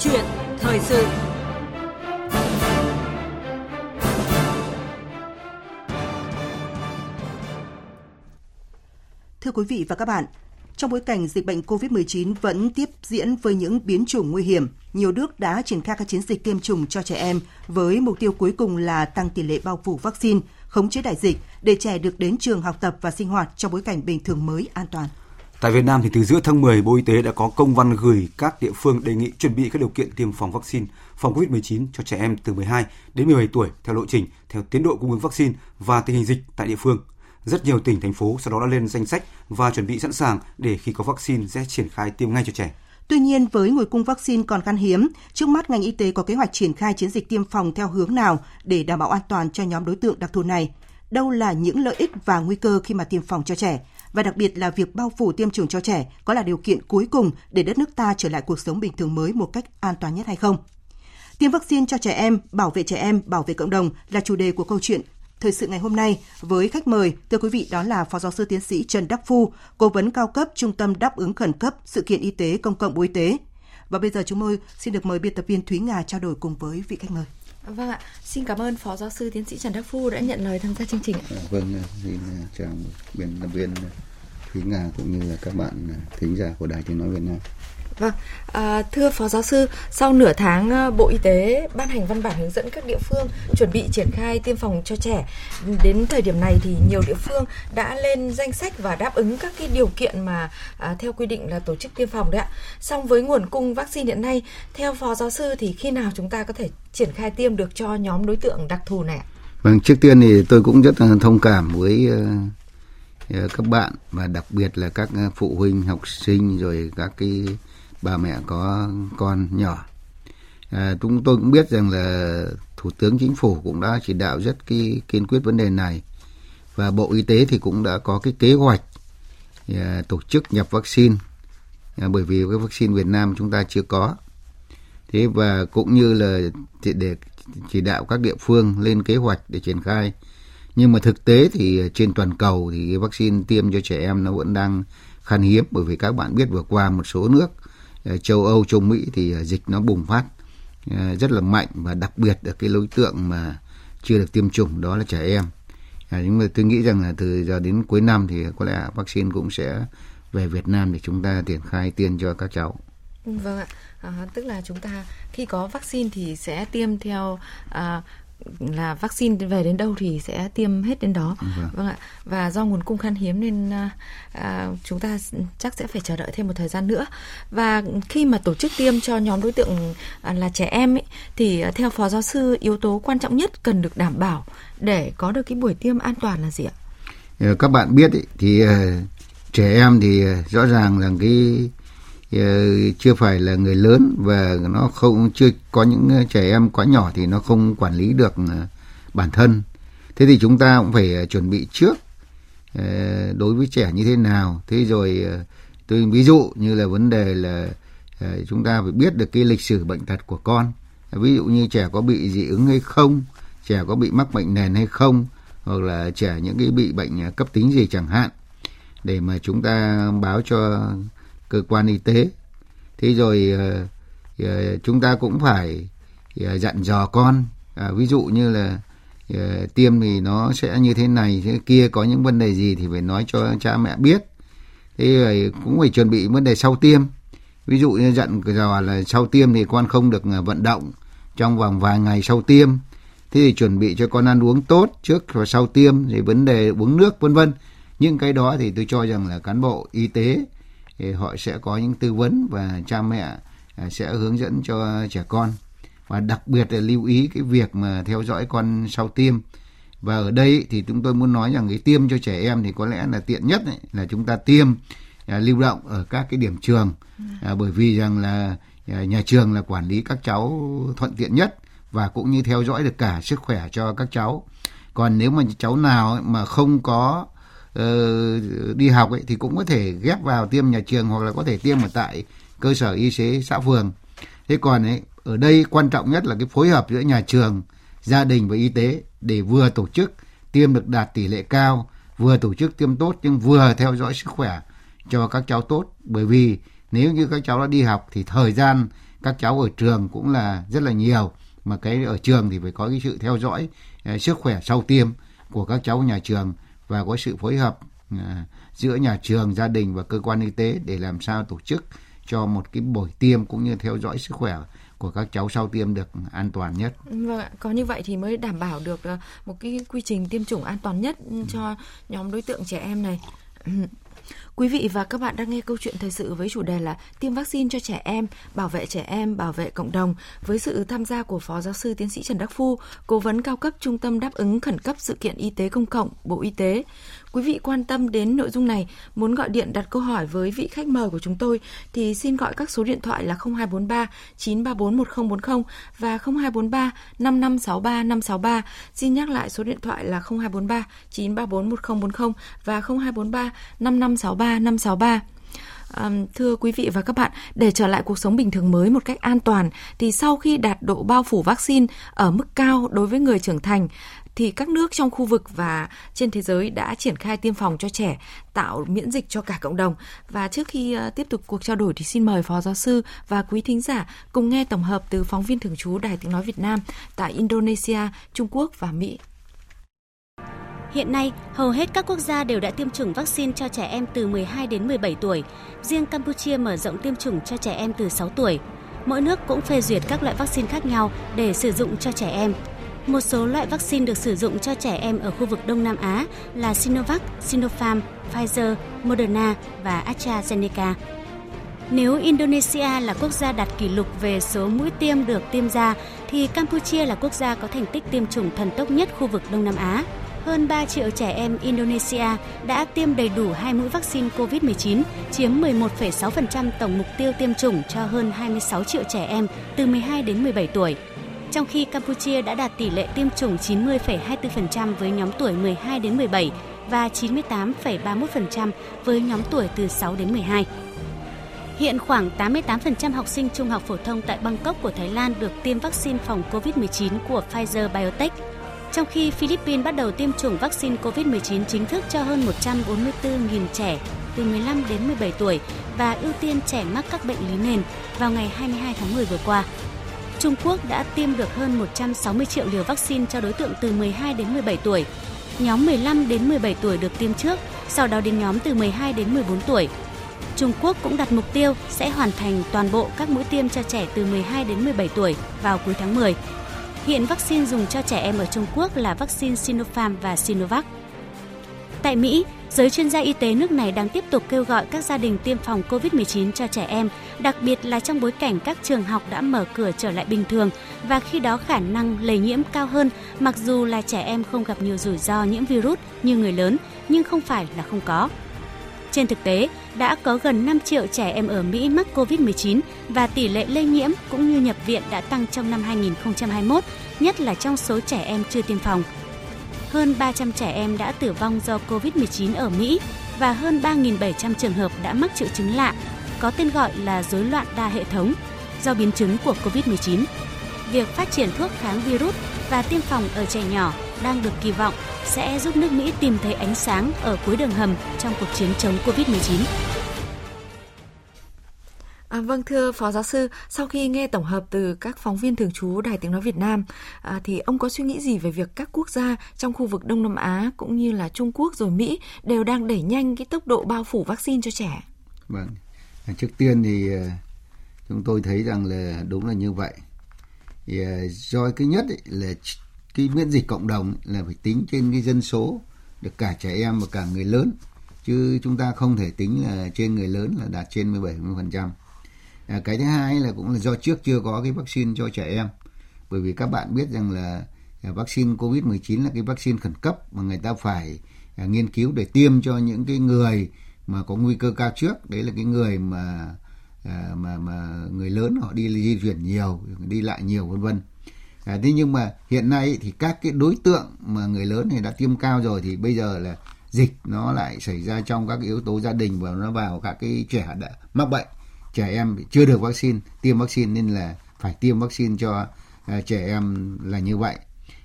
chuyện thời sự. Thưa quý vị và các bạn, trong bối cảnh dịch bệnh COVID-19 vẫn tiếp diễn với những biến chủng nguy hiểm, nhiều nước đã triển khai các chiến dịch tiêm chủng cho trẻ em với mục tiêu cuối cùng là tăng tỷ lệ bao phủ vaccine, khống chế đại dịch để trẻ được đến trường học tập và sinh hoạt trong bối cảnh bình thường mới an toàn. Tại Việt Nam thì từ giữa tháng 10, Bộ Y tế đã có công văn gửi các địa phương đề nghị chuẩn bị các điều kiện tiêm phòng vaccine phòng COVID-19 cho trẻ em từ 12 đến 17 tuổi theo lộ trình, theo tiến độ cung ứng vaccine và tình hình dịch tại địa phương. Rất nhiều tỉnh, thành phố sau đó đã lên danh sách và chuẩn bị sẵn sàng để khi có vaccine sẽ triển khai tiêm ngay cho trẻ. Tuy nhiên, với nguồn cung vaccine còn khan hiếm, trước mắt ngành y tế có kế hoạch triển khai chiến dịch tiêm phòng theo hướng nào để đảm bảo an toàn cho nhóm đối tượng đặc thù này? Đâu là những lợi ích và nguy cơ khi mà tiêm phòng cho trẻ? Và đặc biệt là việc bao phủ tiêm chủng cho trẻ có là điều kiện cuối cùng để đất nước ta trở lại cuộc sống bình thường mới một cách an toàn nhất hay không? Tiêm vaccine cho trẻ em, bảo vệ trẻ em, bảo vệ cộng đồng là chủ đề của câu chuyện thời sự ngày hôm nay với khách mời, thưa quý vị đó là Phó Giáo sư Tiến sĩ Trần Đắc Phu, Cố vấn cao cấp Trung tâm đáp ứng khẩn cấp sự kiện y tế công cộng Bộ Y tế. Và bây giờ chúng tôi xin được mời biên tập viên Thúy Nga trao đổi cùng với vị khách mời. Vâng ạ, xin cảm ơn Phó Giáo sư Tiến sĩ Trần Đắc Phu đã nhận lời tham gia chương trình. Dạ, vâng, xin à, chào biên tập viên Thúy Nga cũng như là các bạn à, thính giả của Đài Tiếng Nói Việt Nam. Vâng, à, thưa Phó Giáo sư, sau nửa tháng à, Bộ Y tế ban hành văn bản hướng dẫn các địa phương chuẩn bị triển khai tiêm phòng cho trẻ. Đến thời điểm này thì nhiều địa phương đã lên danh sách và đáp ứng các cái điều kiện mà à, theo quy định là tổ chức tiêm phòng đấy ạ. Song với nguồn cung vaccine hiện nay, theo Phó Giáo sư thì khi nào chúng ta có thể triển khai tiêm được cho nhóm đối tượng đặc thù này ạ? Vâng, trước tiên thì tôi cũng rất là thông cảm với à, à, các bạn và đặc biệt là các phụ huynh, học sinh rồi các cái bà mẹ có con nhỏ. À, chúng tôi cũng biết rằng là Thủ tướng Chính phủ cũng đã chỉ đạo rất cái kiên quyết vấn đề này và Bộ Y tế thì cũng đã có cái kế hoạch à, tổ chức nhập vaccine à, bởi vì cái vaccine Việt Nam chúng ta chưa có. Thế và cũng như là để chỉ đạo các địa phương lên kế hoạch để triển khai. Nhưng mà thực tế thì trên toàn cầu thì vaccine tiêm cho trẻ em nó vẫn đang khan hiếm bởi vì các bạn biết vừa qua một số nước Ờ, châu Âu, châu Mỹ thì ờ, dịch nó bùng phát ờ, rất là mạnh và đặc biệt là cái đối tượng mà chưa được tiêm chủng đó là trẻ em. À, nhưng mà tôi nghĩ rằng là từ giờ đến cuối năm thì có lẽ vaccine cũng sẽ về Việt Nam để chúng ta triển khai tiêm cho các cháu. Vâng ạ, à, tức là chúng ta khi có vaccine thì sẽ tiêm theo à, là vaccine về đến đâu thì sẽ tiêm hết đến đó. Vâng, vâng ạ. Và do nguồn cung khan hiếm nên à, chúng ta chắc sẽ phải chờ đợi thêm một thời gian nữa. Và khi mà tổ chức tiêm cho nhóm đối tượng à, là trẻ em ấy, thì à, theo phó giáo sư yếu tố quan trọng nhất cần được đảm bảo để có được cái buổi tiêm an toàn là gì ạ? Ờ, các bạn biết ấy, thì uh, trẻ em thì uh, rõ ràng là cái Ờ, Ờ, chưa phải là người lớn và nó không, chưa có những ờ, trẻ em quá nhỏ thì nó không quản lý được ờ, bản thân. Thế thì chúng ta cũng phải chuẩn bị trước đối với trẻ như thế nào. Thế rồi tôi, ví dụ như là vấn đề là chúng ta phải biết được cái lịch sử bệnh tật của con. Ví dụ như trẻ có bị dị ứng hay không, trẻ có bị mắc bệnh nền hay không, hoặc là trẻ những cái bị bệnh cấp tính gì chẳng hạn, để mà chúng ta báo cho cơ quan y tế. Thế rồi ờ, ờ, chúng ta cũng phải ờ, dặn dò con. À, ví dụ như là tiêm thì nó sẽ như thế này thế kia có những vấn đề gì thì phải nói cho cha mẹ biết. Thế rồi cũng phải chuẩn bị vấn đề sau tiêm. Ví dụ như dặn dò là sau tiêm thì con không được vận động trong vòng vài ngày sau tiêm. Thế thì chuẩn bị cho con ăn uống tốt trước và sau tiêm thì vấn đề uống nước vân vân. Những cái đó thì tôi cho rằng là cán bộ y tế họ sẽ có những tư vấn và cha mẹ à, sẽ hướng dẫn cho trẻ con. Và đặc biệt là lưu ý cái việc mà theo dõi con sau tiêm. Và ở đây thì chúng tôi muốn nói rằng cái tiêm cho trẻ em thì có lẽ là tiện nhất ấy, là chúng ta tiêm à, lưu động ở các cái điểm trường. À, bởi vì rằng là à, nhà trường là quản lý các cháu thuận tiện nhất và cũng như theo dõi được cả sức khỏe cho các cháu. Còn nếu mà cháu nào mà không có uh, đi học ấy thì cũng có thể ghép vào tiêm nhà trường hoặc là có thể tiêm ở tại cơ sở y tế xã phường. Thế còn ấy ở đây quan trọng nhất là cái phối hợp giữa nhà trường gia đình và y tế để vừa tổ chức tiêm được đạt tỷ lệ cao vừa tổ chức tiêm tốt nhưng vừa theo dõi sức khỏe cho các cháu tốt. Bởi vì nếu như các cháu đã đi học thì thời gian các cháu ở trường cũng là rất là nhiều mà cái ở trường thì phải có cái sự theo dõi ờ, sức khỏe sau tiêm của các cháu nhà trường và có sự phối hợp à, giữa nhà trường gia đình và cơ quan y tế để làm sao tổ chức cho một cái buổi tiêm cũng như theo dõi sức khỏe của các cháu sau tiêm được an toàn nhất. Vâng ạ, có như vậy thì mới đảm bảo được à, một cái quy trình tiêm chủng an toàn nhất cho nhóm đối tượng trẻ em này. Quý vị và các bạn đang nghe câu chuyện thời sự với chủ đề là tiêm vaccine cho trẻ em, bảo vệ trẻ em, bảo vệ cộng đồng với sự tham gia của Phó Giáo sư Tiến sĩ Trần Đắc Phu, Cố vấn cao cấp Trung tâm đáp ứng khẩn cấp sự kiện y tế công cộng, Bộ Y tế. Quý vị quan tâm đến nội dung này, muốn gọi điện đặt câu hỏi với vị khách mời của chúng tôi thì xin gọi các số điện thoại là 0243 934 1040 và 0243 5563 563. Xin nhắc lại số điện thoại là 0243 934 1040 và 0243 5563 563. À, thưa quý vị và các bạn, để trở lại cuộc sống bình thường mới một cách an toàn thì sau khi đạt độ bao phủ vaccine ở mức cao đối với người trưởng thành thì các nước trong khu vực và trên thế giới đã triển khai tiêm phòng cho trẻ, tạo miễn dịch cho cả cộng đồng. Và trước khi ờ, tiếp tục cuộc trao đổi thì xin mời Phó Giáo sư và quý thính giả cùng nghe tổng hợp từ phóng viên thường trú Đài Tiếng Nói Việt Nam tại Indonesia, Trung Quốc và Mỹ. Hiện nay, hầu hết các quốc gia đều đã tiêm chủng vaccine cho trẻ em từ 12 đến 17 tuổi. Riêng Campuchia mở rộng tiêm chủng cho trẻ em từ 6 tuổi. Mỗi nước cũng phê duyệt các loại vaccine khác nhau để sử dụng cho trẻ em. Một số loại vaccine được sử dụng cho trẻ em ở khu vực Đông Nam Á là Sinovac, Sinopharm, Pfizer, Moderna và AstraZeneca. Nếu Indonesia là quốc gia đạt kỷ lục về số mũi tiêm được tiêm ra, thì Campuchia là quốc gia có thành tích tiêm chủng thần tốc nhất khu vực Đông Nam Á. Hơn 3 triệu trẻ em Indonesia đã tiêm đầy đủ hai mũi vaccine COVID-19, chiếm 11,6% tổng mục tiêu tiêm chủng cho hơn 26 triệu trẻ em từ 12 đến 17 tuổi trong khi Campuchia đã đạt tỷ lệ tiêm chủng 90,24% với nhóm tuổi 12 đến 17 và 98,31% với nhóm tuổi từ 6 đến 12. Hiện khoảng 88% học sinh trung học phổ thông tại Bangkok của Thái Lan được tiêm vaccine phòng COVID-19 của Pfizer BioNTech, trong khi Philippines bắt đầu tiêm chủng vaccine COVID-19 chính thức cho hơn 144.000 trẻ từ 15 đến 17 tuổi và ưu tiên trẻ mắc các bệnh lý nền vào ngày 22 tháng 10 vừa qua. Trung Quốc đã tiêm được hơn 160 triệu liều vaccine cho đối tượng từ 12 đến 17 tuổi. Nhóm 15 đến 17 tuổi được tiêm trước, sau đó đến nhóm từ 12 đến 14 tuổi. Trung Quốc cũng đặt mục tiêu sẽ hoàn thành toàn bộ các mũi tiêm cho trẻ từ 12 đến 17 tuổi vào cuối tháng 10. Hiện vaccine dùng cho trẻ em ở Trung Quốc là vaccine Sinopharm và Sinovac. Tại Mỹ, Giới chuyên gia y tế nước này đang tiếp tục kêu gọi các gia đình tiêm phòng COVID-19 cho trẻ em, đặc biệt là trong bối cảnh các trường học đã mở cửa trở lại bình thường và khi đó khả năng lây nhiễm cao hơn mặc dù là trẻ em không gặp nhiều rủi ro nhiễm virus như người lớn, nhưng không phải là không có. Trên thực tế, đã có gần 5 triệu trẻ em ở Mỹ mắc COVID-19 và tỷ lệ lây nhiễm cũng như nhập viện đã tăng trong năm 2021, nhất là trong số trẻ em chưa tiêm phòng hơn 300 trẻ em đã tử vong do COVID-19 ở Mỹ và hơn 3.700 trường hợp đã mắc triệu chứng lạ, có tên gọi là rối loạn đa hệ thống do biến chứng của COVID-19. Việc phát triển thuốc kháng virus và tiêm phòng ở trẻ nhỏ đang được kỳ vọng sẽ giúp nước Mỹ tìm thấy ánh sáng ở cuối đường hầm trong cuộc chiến chống COVID-19. À, vâng thưa phó giáo sư, sau khi nghe tổng hợp từ các phóng viên thường trú Đài Tiếng nói Việt Nam, à, thì ông có suy nghĩ gì về việc các quốc gia trong khu vực Đông Nam Á cũng như là Trung Quốc rồi Mỹ đều đang đẩy nhanh cái tốc độ bao phủ vaccine cho trẻ? Vâng, à, trước tiên thì à, chúng tôi thấy rằng là đúng là như vậy. Thì à, do cái nhất ấy là cái miễn dịch cộng đồng là phải tính trên cái dân số được cả trẻ em và cả người lớn chứ chúng ta không thể tính là trên người lớn là đạt trên 17 10% à, cái thứ hai là cũng là do trước chưa có cái vaccine cho trẻ em. Bởi vì các bạn biết rằng là à, vaccine covid 19 là cái vaccine khẩn cấp mà người ta phải à, nghiên cứu để tiêm cho những cái người mà có nguy cơ cao trước. Đấy là cái người mà à, mà mà người lớn họ đi di chuyển nhiều đi lại nhiều vân vân. À, thế nhưng mà hiện nay thì các cái đối tượng mà người lớn này đã tiêm cao rồi thì bây giờ là dịch nó lại xảy ra trong các yếu tố gia đình và nó vào các cái trẻ đã mắc bệnh trẻ em chưa được vaccine tiêm vaccine nên là phải tiêm vaccine cho uh, trẻ em là như vậy.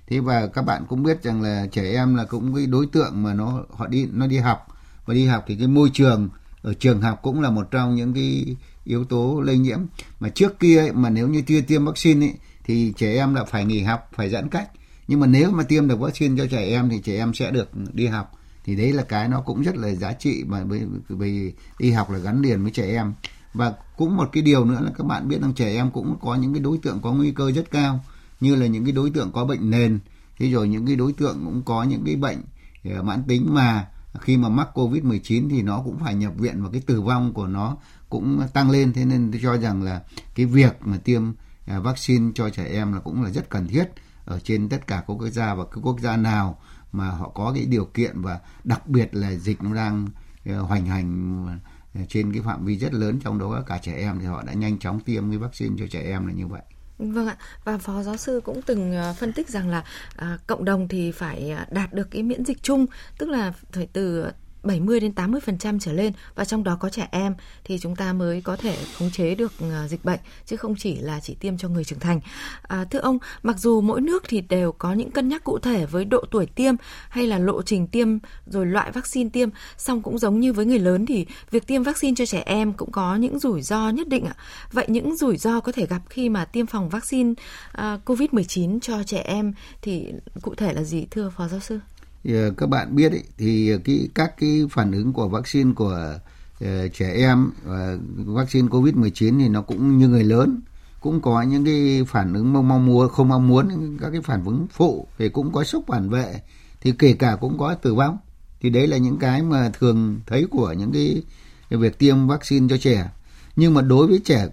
Thế và các bạn cũng biết rằng là trẻ em là cũng cái đối tượng mà nó họ đi nó đi học. Và đi học thì cái môi trường ở trường học cũng là một trong những cái yếu tố lây nhiễm. Mà trước kia mà nếu như chưa tiêm vaccine ấy, thì trẻ em là phải nghỉ học phải giãn cách. Nhưng mà nếu mà tiêm được vaccine cho trẻ em thì trẻ em sẽ được đi học. Thì đấy là cái nó cũng rất là giá trị mà vì đi học là gắn liền với trẻ em và cũng một cái điều nữa là các bạn biết rằng trẻ em cũng có những cái đối tượng có nguy cơ rất cao, như là những cái đối tượng có bệnh nền. Thế rồi những cái đối tượng cũng có những cái bệnh ờ, mãn tính mà khi mà mắc covid 19 thì nó cũng phải nhập viện và cái tử vong của nó cũng tăng lên. Thế nên tôi cho rằng là cái việc mà tiêm ờ, vaccine cho trẻ em là cũng là rất cần thiết ở trên tất cả các quốc gia và các quốc gia nào mà họ có cái điều kiện và đặc biệt là dịch nó đang ờ, hoành hành trên cái phạm vi rất lớn trong đó cả trẻ em thì họ đã nhanh chóng tiêm cái vaccine cho trẻ em là như vậy. Vâng ạ, và phó giáo sư cũng từng ờ, phân tích rằng là à, cộng đồng thì phải à, đạt được cái miễn dịch chung, tức là phải từ 70 đến 80% trở lên và trong đó có trẻ em thì chúng ta mới có thể khống chế được ờ, dịch bệnh chứ không chỉ là chỉ tiêm cho người trưởng thành. À, thưa ông, mặc dù mỗi nước thì đều có những cân nhắc cụ thể với độ tuổi tiêm hay là lộ trình tiêm rồi loại vaccine tiêm, song cũng giống như với người lớn thì việc tiêm vaccine cho trẻ em cũng có những rủi ro nhất định ạ. Vậy những rủi ro có thể gặp khi mà tiêm phòng vaccine ờ, uh, COVID-19 cho trẻ em thì cụ thể là gì thưa phó giáo sư? Ờ, các bạn biết ấy, thì cái các cái phản ứng của vaccine của uh, trẻ em và vaccine covid 19 thì nó cũng như người lớn cũng có những cái phản ứng mong mong muốn không mong muốn các cái phản ứng phụ thì cũng có sốc phản vệ thì kể cả cũng có tử vong. Thì đấy là những cái mà thường thấy của những cái, việc tiêm vaccine cho trẻ. Nhưng mà đối với trẻ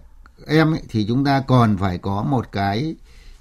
em ấy, thì chúng ta còn phải có một cái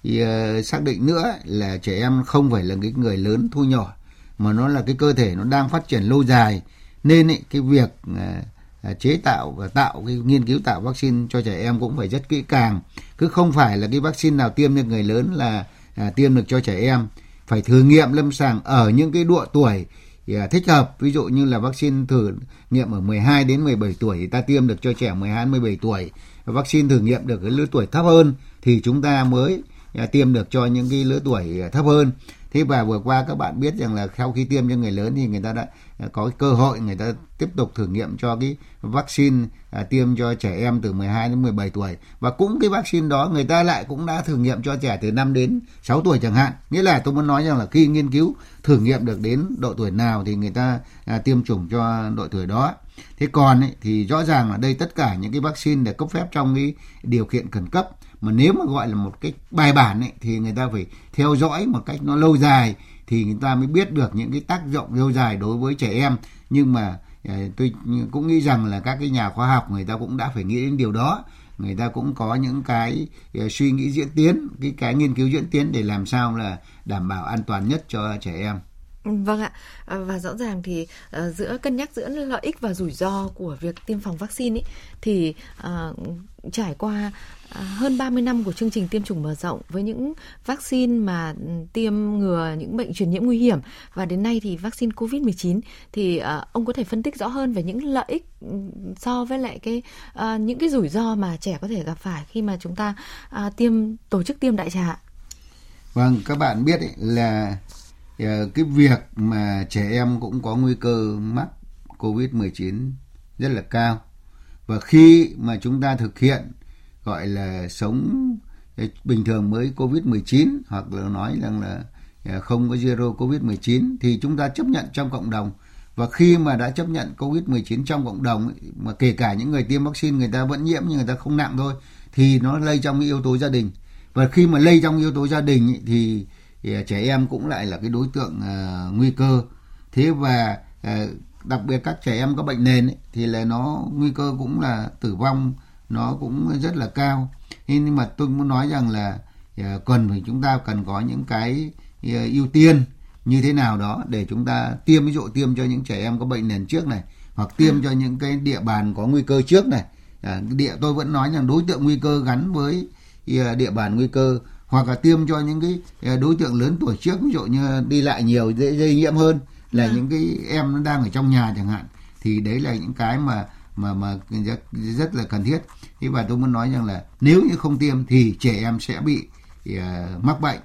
uh, xác định nữa là trẻ em không phải là cái người lớn thu nhỏ mà nó là cái cơ thể nó đang phát triển lâu dài nên ấy, cái việc à, à, chế tạo và tạo cái nghiên cứu tạo vaccine cho trẻ em cũng phải rất kỹ càng. Cứ không phải là cái vaccine nào tiêm cho người lớn là à, tiêm được cho trẻ em. Phải thử nghiệm lâm sàng ở những cái độ tuổi à, thích hợp. Ví dụ như là vaccine thử nghiệm ở 12 đến 17 tuổi thì ta tiêm được cho trẻ 12 đến 17 tuổi. Vaccine thử nghiệm được cái lứa tuổi thấp hơn thì chúng ta mới à, tiêm được cho những cái lứa tuổi à, thấp hơn thế và vừa qua các bạn biết rằng là sau khi tiêm cho người lớn thì người ta đã à, có cơ hội người ta tiếp tục thử nghiệm cho cái vaccine à, tiêm cho trẻ em từ 12 đến 17 tuổi. Và cũng cái vaccine đó người ta lại cũng đã thử nghiệm cho trẻ từ 5 đến 6 tuổi chẳng hạn. Nghĩa là tôi muốn nói rằng là khi nghiên cứu thử nghiệm được đến độ tuổi nào thì người ta à, tiêm chủng cho độ tuổi đó thế còn ấy, thì rõ ràng là đây tất cả những cái vaccine để cấp phép trong cái điều kiện khẩn cấp mà nếu mà gọi là một cái bài bản ấy, thì người ta phải theo dõi một cách nó lâu dài thì người ta mới biết được những cái tác dụng lâu dài đối với trẻ em. Nhưng mà ờ, tôi cũng nghĩ rằng là các cái nhà khoa học người ta cũng đã phải nghĩ đến điều đó. Người ta cũng có những cái ờ, suy nghĩ diễn tiến cái cái nghiên cứu diễn tiến để làm sao là đảm bảo an toàn nhất cho trẻ em. Vâng ạ, à, và rõ ràng thì uh, giữa cân nhắc giữa lợi ích và rủi ro của việc tiêm phòng vaccine ý, thì uh, trải qua hơn 30 năm của chương trình tiêm chủng mở rộng với những vaccine mà ừ, tiêm ngừa những bệnh truyền nhiễm nguy hiểm và đến nay thì vaccine COVID-19 thì uh, ông có thể phân tích rõ hơn về những lợi ích ừ, so với lại cái uh, những cái rủi ro mà trẻ có thể gặp phải khi mà chúng ta uh, tiêm tổ chức tiêm đại trà. Vâng, các bạn biết ấy, là Ờ, cái việc mà trẻ em cũng có nguy cơ mắc COVID-19 rất là cao. Và khi mà chúng ta thực hiện, gọi là, sống ờ, bình thường mới COVID-19 hoặc là nói rằng là ờ, không có zero COVID-19 thì chúng ta chấp nhận trong cộng đồng. Và khi mà đã chấp nhận COVID-19 trong cộng đồng mà kể cả những người tiêm vaccine người ta vẫn nhiễm nhưng người ta không nặng thôi, thì nó lây trong yếu tố gia đình. Và khi mà lây trong yếu tố gia đình thì thì à, trẻ em cũng lại là cái đối tượng uh, nguy cơ. Thế và uh, đặc biệt các trẻ em có bệnh nền ấy, thì là nó nguy cơ cũng là tử vong nó cũng rất là cao. Nhưng mà tôi muốn nói rằng là uh, cần phải chúng ta cần có những cái uh, ưu tiên như thế nào đó để chúng ta tiêm ví dụ tiêm cho những trẻ em có bệnh nền trước này hoặc tiêm à. cho những cái địa bàn có nguy cơ trước này. À, địa tôi vẫn nói rằng đối tượng nguy cơ gắn với địa bàn nguy cơ hoặc là tiêm cho những cái à, đối tượng lớn tuổi trước ví dụ như đi lại nhiều dễ lây nhiễm hơn là à. những cái em nó đang ở trong nhà chẳng hạn thì đấy là những cái mà mà mà rất, rất là cần thiết thế và tôi muốn nói rằng là nếu như không tiêm thì trẻ em sẽ bị uh, mắc bệnh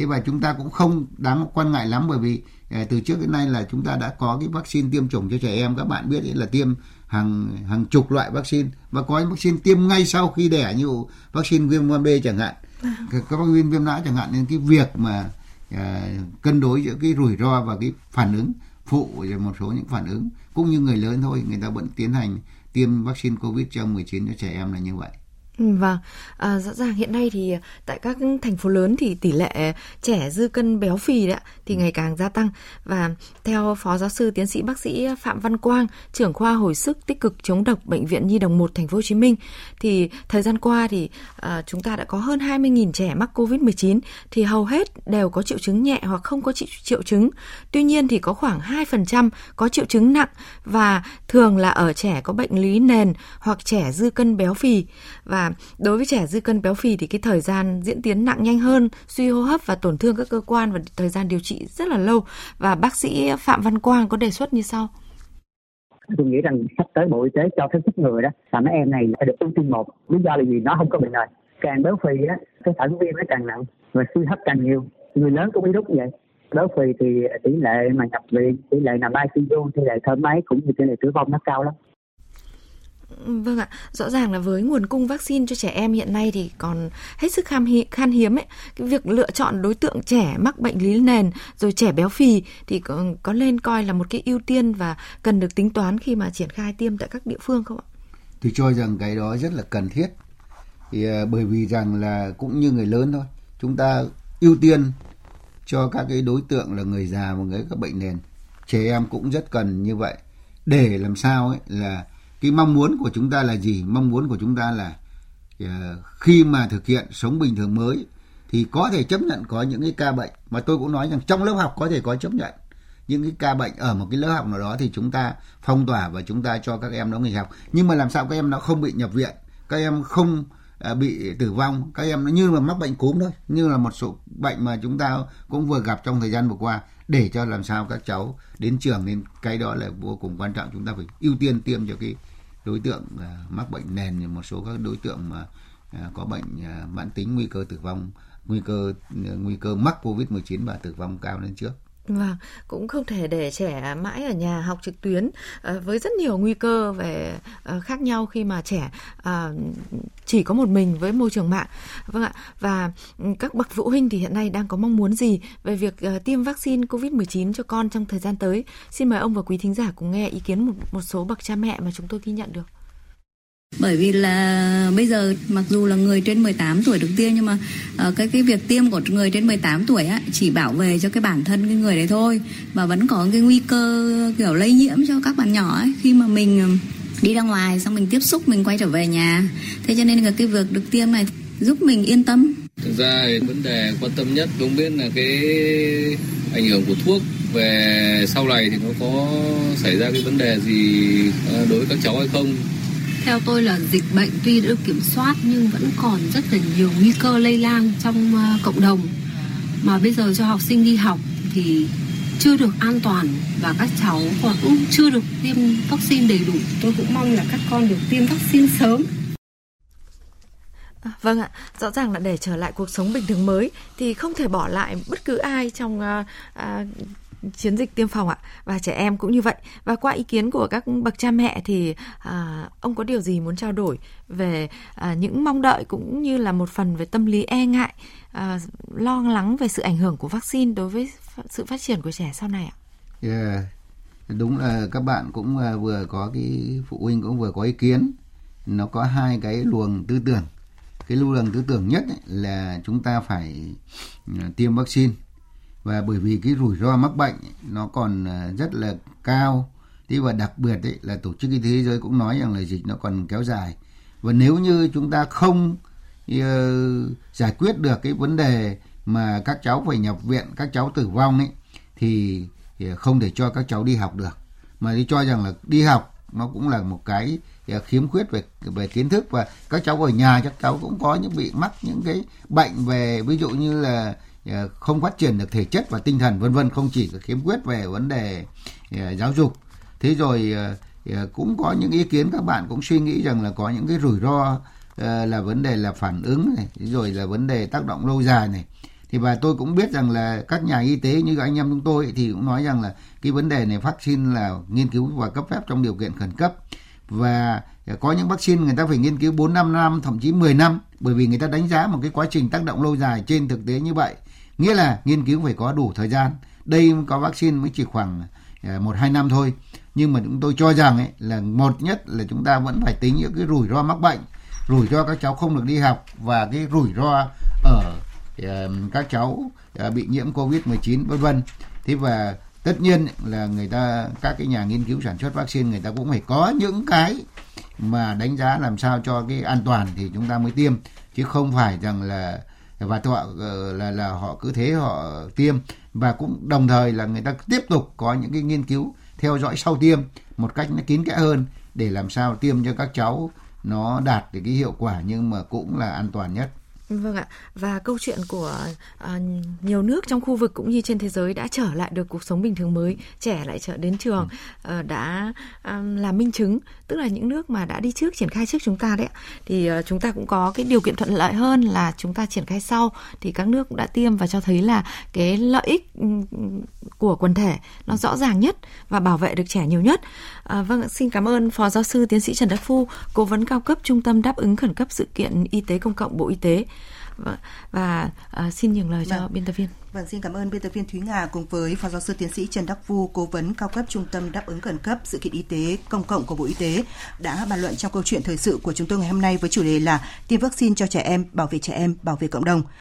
thế và chúng ta cũng không đáng quan ngại lắm bởi vì à, từ trước đến nay là chúng ta đã có cái vaccine tiêm chủng cho trẻ em. Các bạn biết là tiêm hàng hàng chục loại vaccine và có vaccine tiêm ngay sau khi đẻ như vaccine viêm gan B chẳng hạn. Vâng. các vaccine viêm não chẳng hạn. Nên cái việc mà à, cân đối giữa cái rủi ro và cái phản ứng phụ rồi một số những phản ứng cũng như người lớn thôi người ta vẫn tiến hành tiêm vaccine covid cho 19 cho trẻ em là như vậy Ừ, vâng, à, rõ ràng hiện nay thì tại các thành phố lớn thì tỷ lệ trẻ dư cân béo phì đấy thì ngày càng gia tăng. Và theo Phó Giáo sư Tiến sĩ Bác sĩ Phạm Văn Quang, trưởng khoa hồi sức tích cực chống độc Bệnh viện Nhi đồng 1 Thành phố Hồ Chí Minh thì thời gian qua thì à, chúng ta đã có hơn 20.000 trẻ mắc Covid-19 thì hầu hết đều có triệu chứng nhẹ hoặc không có triệu chứng. Tuy nhiên thì có khoảng 2% có triệu chứng nặng và thường là ở trẻ có bệnh lý nền hoặc trẻ dư cân béo phì. Và đối với trẻ dư cân béo phì thì cái thời gian diễn tiến nặng nhanh hơn, suy hô hấp và tổn thương các cơ quan và thời gian điều trị rất là lâu. Và bác sĩ Phạm Văn Quang có đề xuất như sau. Tôi nghĩ rằng sắp tới bộ y tế cho phép chích người đó là mấy em này phải được ưu tiên một. Lý do là gì? Nó không có bệnh nền. Càng béo phì á cái phản viêm nó càng nặng và suy hấp càng nhiều. Người lớn cũng bị đúc vậy. Béo phì thì tỷ lệ mà nhập viện tỷ lệ nằm ICU tỷ lệ thở máy cũng như tỷ lệ tử vong nó cao lắm. Vâng ạ, rõ ràng là với nguồn cung vaccine cho trẻ em hiện nay thì còn hết sức khan hiếm, khan hiếm ấy. Cái việc lựa chọn đối tượng trẻ mắc bệnh lý nền rồi trẻ béo phì thì có, có nên coi là một cái ưu tiên và cần được tính toán khi mà triển khai tiêm tại các địa phương không ạ? Tôi cho rằng cái đó rất là cần thiết. Thì à, bởi vì rằng là cũng như người lớn thôi, chúng ta ưu tiên cho các cái đối tượng là người già và người có bệnh nền. Trẻ em cũng rất cần như vậy để làm sao ấy là cái mong muốn của chúng ta là gì? Mong muốn của chúng ta là ờ, khi mà thực hiện sống bình thường mới thì có thể chấp nhận có những cái ca bệnh. Mà tôi cũng nói rằng trong lớp học có thể có chấp nhận những cái ca bệnh ở một cái lớp học nào đó thì chúng ta phong tỏa và chúng ta cho các em đó nghỉ học. Nhưng mà làm sao các em nó không bị nhập viện, các em không ờ, bị tử vong, các em nó như là mắc bệnh cúm thôi, như là một số bệnh mà chúng ta cũng vừa gặp trong thời gian vừa qua. Để cho làm sao các cháu đến trường nên cái đó là vô cùng quan trọng, chúng ta phải ưu tiên tiêm cho cái đối tượng à, mắc bệnh nền một số các đối tượng mà à, có bệnh à, mãn tính, nguy cơ tử vong, nguy cơ nguy cơ mắc covid 19 và tử vong cao lên trước. Vâng, cũng không thể để trẻ mãi ở nhà học trực tuyến ờ, với rất nhiều nguy cơ về ờ, khác nhau khi mà trẻ ờ, chỉ có một mình với môi trường mạng. Vâng ạ, và ừ, các bậc phụ huynh thì hiện nay đang có mong muốn gì về việc tiêm vaccine COVID-19 cho con trong thời gian tới? Xin mời ông và quý thính giả cùng nghe ý kiến một một số bậc cha mẹ mà chúng tôi ghi nhận được. Bởi vì là bây giờ mặc dù là người trên 18 tuổi được tiêm nhưng mà uh, cái cái việc tiêm của người trên 18 tuổi á chỉ bảo vệ cho cái bản thân cái người đấy thôi và vẫn có cái nguy cơ kiểu lây nhiễm cho các bạn nhỏ ấy khi mà mình ờ, đi ra ngoài xong mình tiếp xúc mình quay trở về nhà. Thế cho nên là cái việc được tiêm này giúp mình yên tâm. Thực ra vấn đề quan tâm nhất đúng biết là cái ảnh hưởng của thuốc về sau này thì nó có xảy ra cái vấn đề gì ờ, đối với các cháu hay không theo tôi là dịch bệnh tuy đã được kiểm soát nhưng vẫn còn rất là nhiều nguy cơ lây lan trong ờ, cộng đồng. Mà bây giờ cho học sinh đi học thì chưa được an toàn và các cháu còn cũng chưa được tiêm vaccine đầy đủ. Tôi cũng mong là các con được tiêm vaccine sớm. À, vâng ạ, rõ ràng là để trở lại cuộc sống bình thường mới thì không thể bỏ lại bất cứ ai trong uh, uh, chiến dịch tiêm phòng ạ. Và trẻ em cũng như vậy. Và qua ý kiến của các bậc cha mẹ thì à, ông có điều gì muốn trao đổi về à, những mong đợi cũng như là một phần về tâm lý e ngại à, lo lắng về sự ảnh hưởng của vaccine đối với sự phát triển của trẻ sau này ạ? Yeah. Đúng là các bạn cũng à, vừa có cái phụ huynh cũng vừa có ý kiến. Nó có hai cái luồng tư tưởng. Cái luồng tư tưởng nhất ấy là chúng ta phải à, tiêm vaccine và bởi vì cái rủi ro mắc bệnh nó còn ờ, rất là cao. Thế và đặc biệt ấy, là tổ chức y tế thế giới cũng nói rằng là dịch nó còn kéo dài. Và nếu như chúng ta không uh, giải quyết được cái vấn đề mà các cháu phải nhập viện các cháu tử vong ấy thì, ờ, không thể cho các cháu đi học được. Mà đi cho rằng là đi học nó cũng là một cái khiếm khuyết về về kiến thức. Và các cháu ở nhà các cháu cũng có những bị mắc những cái bệnh về ví dụ như là Ờ, không phát triển được thể chất và tinh thần, vân vân, không chỉ khiếm khuyết về vấn đề ờ, giáo dục. Thế rồi ờ, cũng có những ý kiến các bạn cũng suy nghĩ rằng là có những cái rủi ro là vấn đề là phản ứng này rồi là vấn đề tác động lâu dài này. Thì và tôi cũng biết rằng là các nhà y tế như anh em chúng tôi thì cũng nói rằng là cái vấn đề này vaccine là nghiên cứu và cấp phép trong điều kiện khẩn cấp. Và có những vaccine người ta phải nghiên cứu 4 5 năm, thậm chí 10 năm, bởi vì người ta đánh giá một cái quá trình tác động lâu dài trên thực tế như vậy nghĩa là nghiên cứu phải có đủ thời gian. Đây có vaccine mới chỉ khoảng ờ, một hai năm thôi. Nhưng mà chúng tôi cho rằng ấy, là một nhất là chúng ta vẫn phải tính những cái rủi ro mắc bệnh rủi ro các cháu không được đi học và cái rủi ro ở ờ, các cháu ờ, bị nhiễm covid 19 vân vân. Thế và tất nhiên là người ta các cái nhà nghiên cứu sản xuất vaccine người ta cũng phải có những cái mà đánh giá làm sao cho cái an toàn thì chúng ta mới tiêm. Chứ không phải rằng là và họ ờ, là là họ cứ thế họ tiêm. Và cũng đồng thời là người ta tiếp tục có những cái nghiên cứu theo dõi sau tiêm một cách nó kín kẽ hơn để làm sao tiêm cho các cháu nó đạt được cái hiệu quả nhưng mà cũng là an toàn nhất. Vâng ạ, và câu chuyện của à, nhiều nước trong khu vực cũng như trên thế giới đã trở lại được cuộc sống bình thường mới, trẻ lại trở đến trường, à, đã à, là minh chứng, tức là những nước mà đã đi trước triển khai trước chúng ta đấy, thì à, chúng ta cũng có cái điều kiện thuận lợi hơn là chúng ta triển khai sau, thì các nước cũng đã tiêm và cho thấy là cái lợi ích của quần thể nó rõ ràng nhất và bảo vệ được trẻ nhiều nhất. À, vâng, xin cảm ơn Phó Giáo sư Tiến sĩ Trần Đắc Phu, Cố vấn cao cấp Trung tâm đáp ứng khẩn cấp sự kiện y tế công cộng Bộ Y tế. Và, và à, xin nhường lời vâng. cho biên tập viên. Vâng, xin cảm ơn biên tập viên Thúy Nga cùng với Phó Giáo sư Tiến sĩ Trần Đắc Phu, Cố vấn cao cấp Trung tâm đáp ứng khẩn cấp sự kiện y tế công cộng của Bộ Y tế đã bàn luận trong câu chuyện thời sự của chúng tôi ngày hôm nay với chủ đề là tiêm vaccine cho trẻ em, bảo vệ trẻ em, bảo vệ cộng đồng.